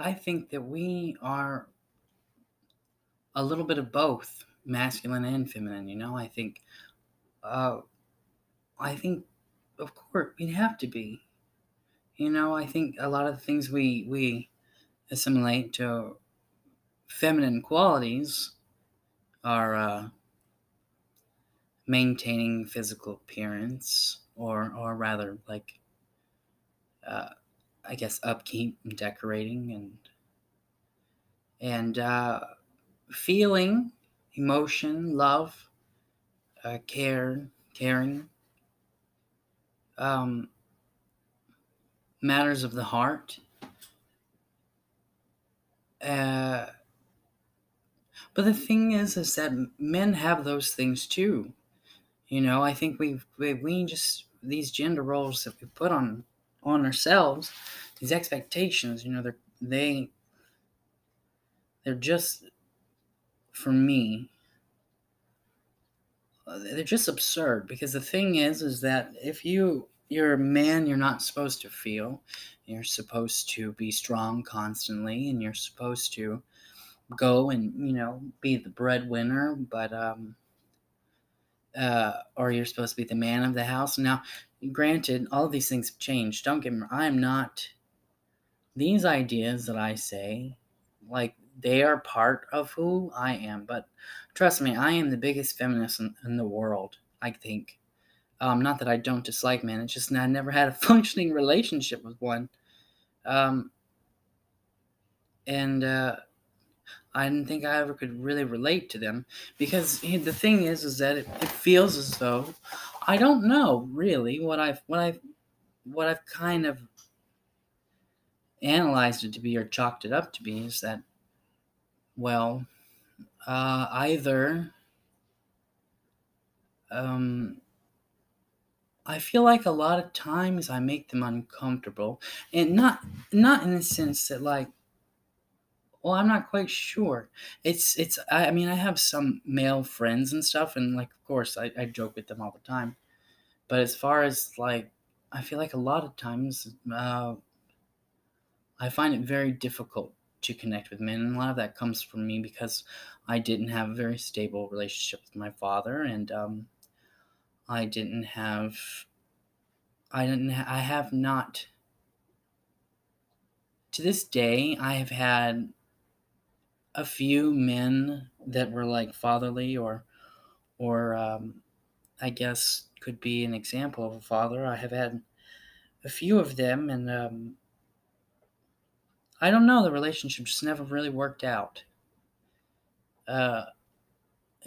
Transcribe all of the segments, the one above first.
I think that we are a little bit of both, masculine and feminine. You know, I think, uh, I think, of course, we have to be. You know, I think a lot of the things we we assimilate to feminine qualities are uh, maintaining physical appearance, or or rather, like, uh, I guess, upkeep and decorating and and uh, feeling, emotion, love, uh, care, caring, um, matters of the heart. Uh, but the thing is, is that men have those things too. You know, I think we we, we just these gender roles that we put on on ourselves, these expectations. You know, they're they they're just for me they're just absurd because the thing is is that if you you're a man you're not supposed to feel you're supposed to be strong constantly and you're supposed to go and you know be the breadwinner but um uh or you're supposed to be the man of the house now granted all of these things have changed don't get me i'm not these ideas that i say like they are part of who I am. But trust me, I am the biggest feminist in, in the world, I think. Um, not that I don't dislike men, it's just I never had a functioning relationship with one. Um, and uh, I didn't think I ever could really relate to them because the thing is, is that it, it feels as though I don't know really what I've what I've what I've kind of analyzed it to be or chalked it up to be is that well, uh, either um, I feel like a lot of times I make them uncomfortable, and not not in the sense that like, well, I'm not quite sure. It's it's I, mean I have some male friends and stuff, and like of course I, I joke with them all the time, but as far as like, I feel like a lot of times uh, I find it very difficult to connect with men. And a lot of that comes from me because I didn't have a very stable relationship with my father, and um, I didn't have, I didn't, ha- I have not. To this day, I have had a few men that were like fatherly, or, or um, I guess could be an example of a father. I have had a few of them, and um, I don't know. The relationship just never really worked out. Uh,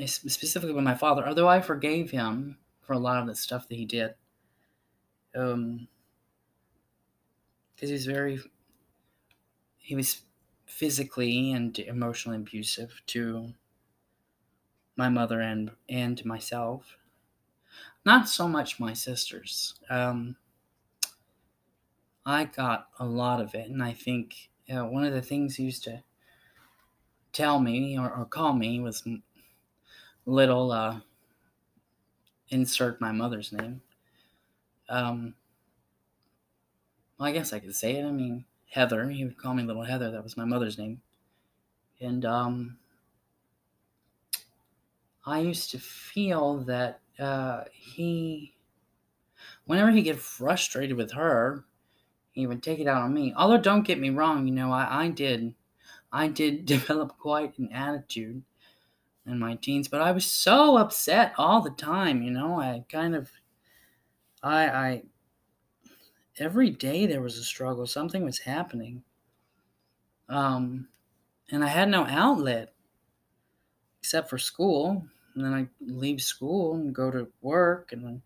specifically with my father, although I forgave him for a lot of the stuff that he did. Um, because he was very, he was physically and emotionally abusive to my mother and and myself. Not so much my sisters. Um, I got a lot of it, and I think uh, one of the things he used to tell me or, or call me was little uh, insert my mother's name. Um, well, I guess I could say it. I mean, Heather. He would call me little Heather. That was my mother's name. And um, I used to feel that uh, he, whenever he get frustrated with her, he would take it out on me. Although, don't get me wrong, you know, I, I did, I did develop quite an attitude in my teens, but I was so upset all the time, you know, I kind of, I, I, every day there was a struggle, something was happening. Um, and I had no outlet except for school. And then I leave school and go to work and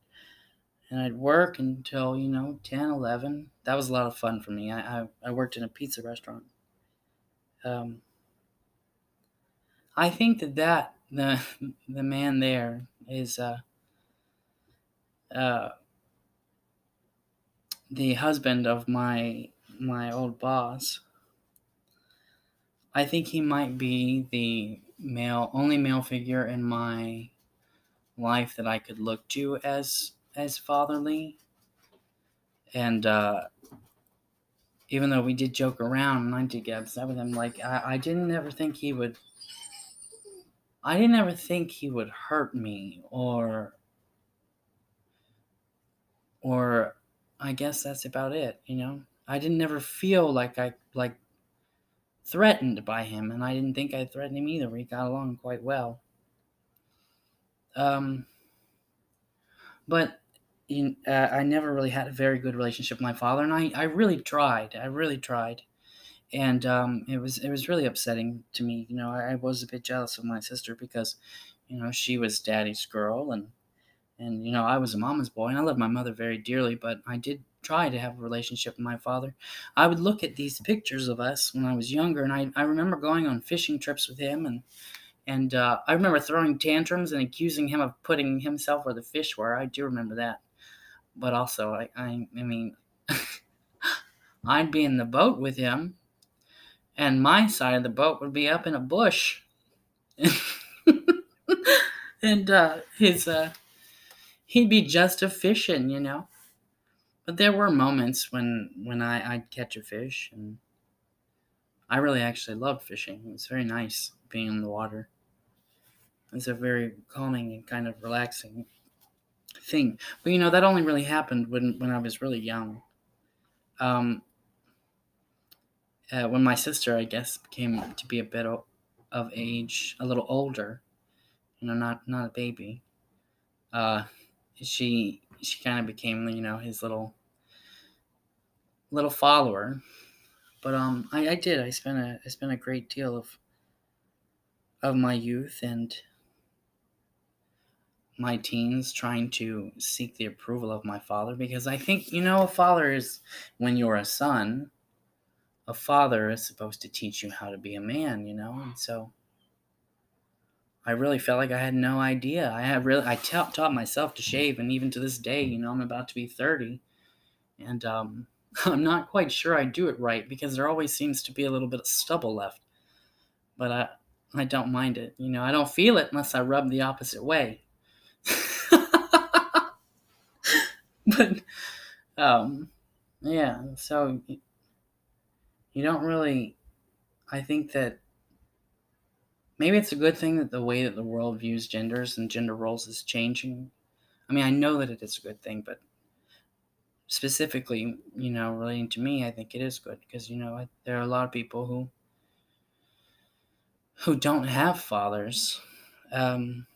and I'd work until you know 10, 11. That was a lot of fun for me. I I, I worked in a pizza restaurant. Um, I think that that the the man there is uh, uh, the husband of my my old boss. I think he might be the male only male figure in my life that I could look to as as fatherly. And uh, even though we did joke around and I did get upset with him, like I, I didn't ever think he would. I didn't ever think he would hurt me or. Or, I guess that's about it. You know, I didn't ever feel like I like threatened by him, and I didn't think I threatened him either. We got along quite well. Um, but you, uh, I never really had a very good relationship with my father, and I, I really tried. I really tried, and um, it was it was really upsetting to me. You know, I, I was a bit jealous of my sister because, you know, she was daddy's girl, and and you know I was a mama's boy, and I loved my mother very dearly. But I did try to have a relationship with my father. I would look at these pictures of us when I was younger, and I I remember going on fishing trips with him and. And uh, I remember throwing tantrums and accusing him of putting himself where the fish were. I do remember that but also I I, I mean I'd be in the boat with him and my side of the boat would be up in a bush. and uh, his uh, he'd be just a fishing, you know. But there were moments when when I, I'd catch a fish and I really actually loved fishing. It was very nice being in the water. It's a very calming and kind of relaxing thing. But you know, that only really happened when when I was really young. Um, uh, when my sister, I guess, came to be a bit of age, a little older, you know, not not a baby. Uh, she she kind of became, you know, his little little follower. But um, I, I did. I spent a I spent a great deal of of my youth and my teens trying to seek the approval of my father because I think, you know, a father is, when you're a son, a father is supposed to teach you how to be a man, you know? And so I really felt like I had no idea. I had really, I taught myself to shave, and even to this day, you know, I'm about to be 30. And um, I'm not quite sure I do it right because there always seems to be a little bit of stubble left. But I, I don't mind it. You know, I don't feel it unless I rub the opposite way. but um, yeah. So you don't really. I think that maybe it's a good thing that the way that the world views genders and gender roles is changing. I mean, I know that it is a good thing, but specifically, you know, relating to me, I think it is good because you know there are a lot of people who who don't have fathers, um,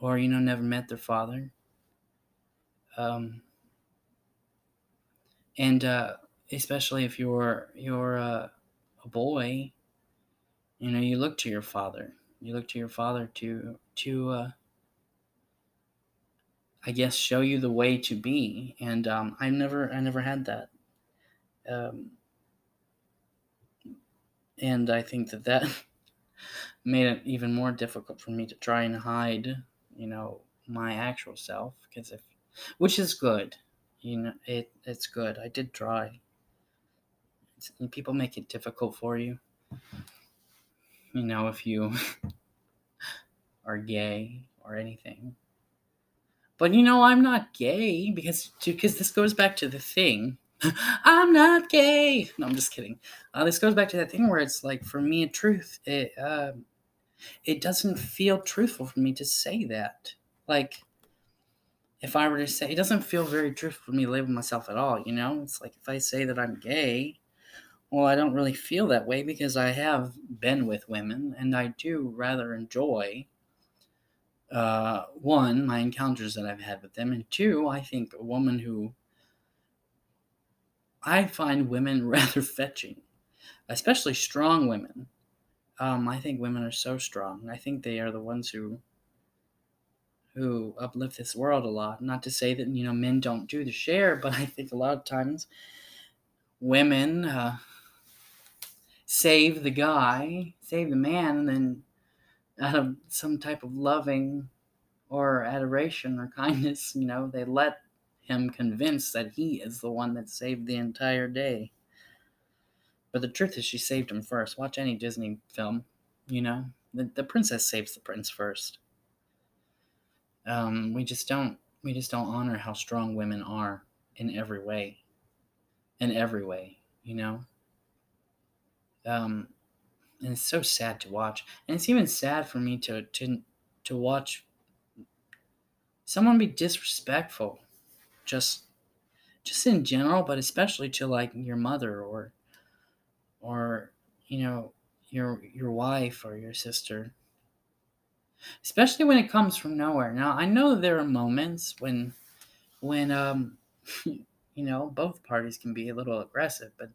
or you know, never met their father, um, and uh, especially if you're you're uh, a boy, you know, you look to your father. You look to your father to to uh, I guess show you the way to be. And um, I never I never had that. Um, and I think that that made it even more difficult for me to try and hide, you know, my actual self because if which is good. You know, it it's good. I did try. People make it difficult for you. You know, if you are gay or anything. But you know, I'm not gay because because this goes back to the thing. I'm not gay. No, I'm just kidding. Uh, this goes back to that thing where it's like, for me, a truth. It uh, it doesn't feel truthful for me to say that. Like, if I were to say, it doesn't feel very truthful for me to label myself at all, you know? It's like if I say that I'm gay, well, I don't really feel that way because I have been with women and I do rather enjoy, uh, one, my encounters that I've had with them, and two, I think a woman who I find women rather fetching, especially strong women. Um, I think women are so strong. I think they are the ones who who uplift this world a lot. Not to say that you know men don't do the share, but I think a lot of times women uh, save the guy, save the man, and then out of some type of loving or adoration or kindness, you know, they let him convince that he is the one that saved the entire day. But the truth is, she saved him first. Watch any Disney film, you know, the, the princess saves the prince first um, we just don't we just don't honor how strong women are in every way in every way you know. Um, and it's so sad to watch, and it's even sad for me to to to watch someone be disrespectful, just just in general, but especially to like your mother or or you know your your wife or your sister. Especially when it comes from nowhere. Now i know there are moments when when um you know both parties can be a little aggressive but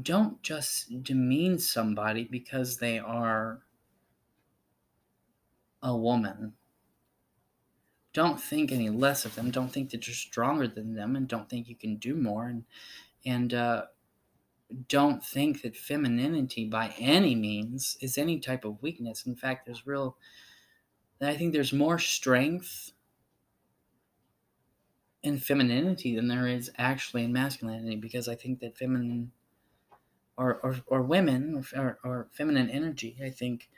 don't just demean somebody because they are a woman. Don't think any less of them. Don't think that you're stronger than them and don't think you can do more. And and uh, don't think that femininity by any means is any type of weakness. In fact, there's real, I think there's more strength in femininity than there is actually in masculinity because I think that feminine or, or, or women or, or feminine energy, I think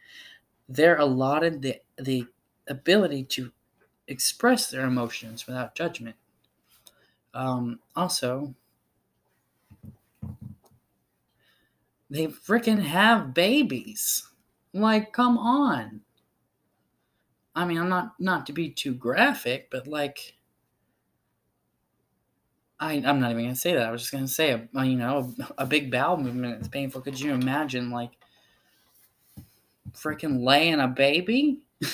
they're allotted the, the ability to express their emotions without judgment. Um, also, they freaking have babies. Like, come on. I mean, I'm not not to be too graphic, but like, I I'm not even gonna say that. I was just gonna say a you know a, big bowel movement is painful. Could you imagine like freaking laying a baby?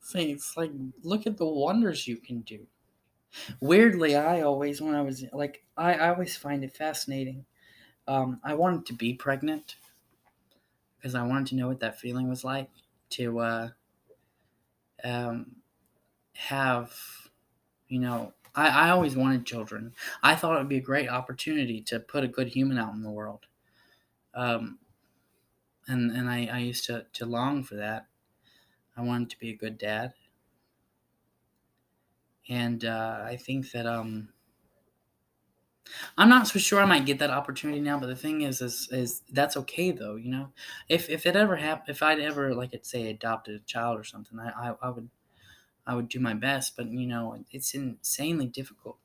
See, it's like look at the wonders you can do. Weirdly, I always, when I was like, I, I always find it fascinating. Um, I wanted to be pregnant because I wanted to know what that feeling was like to uh, um, have, you know, I, I always wanted children. I thought it would be a great opportunity to put a good human out in the world. Um, and and I, I used to, to long for that. I wanted to be a good dad and uh, I think that um, I'm not so sure I might get that opportunity now. But the thing is, is, is that's okay though. You know, if if it ever happened, if I'd ever like say adopted a child or something, I, I I would I would do my best. But you know, it's insanely difficult.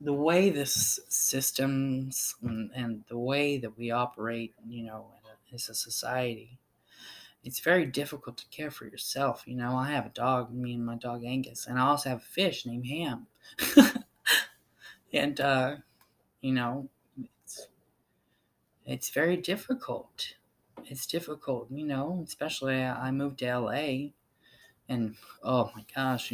The way this systems and, and the way that we operate, you know, as a society, it's very difficult to care for yourself. You know, I have a dog, me and my dog Angus, and I also have a fish named Ham. and uh, you know, it's it's very difficult. It's difficult, you know, especially I moved to LA and oh my gosh,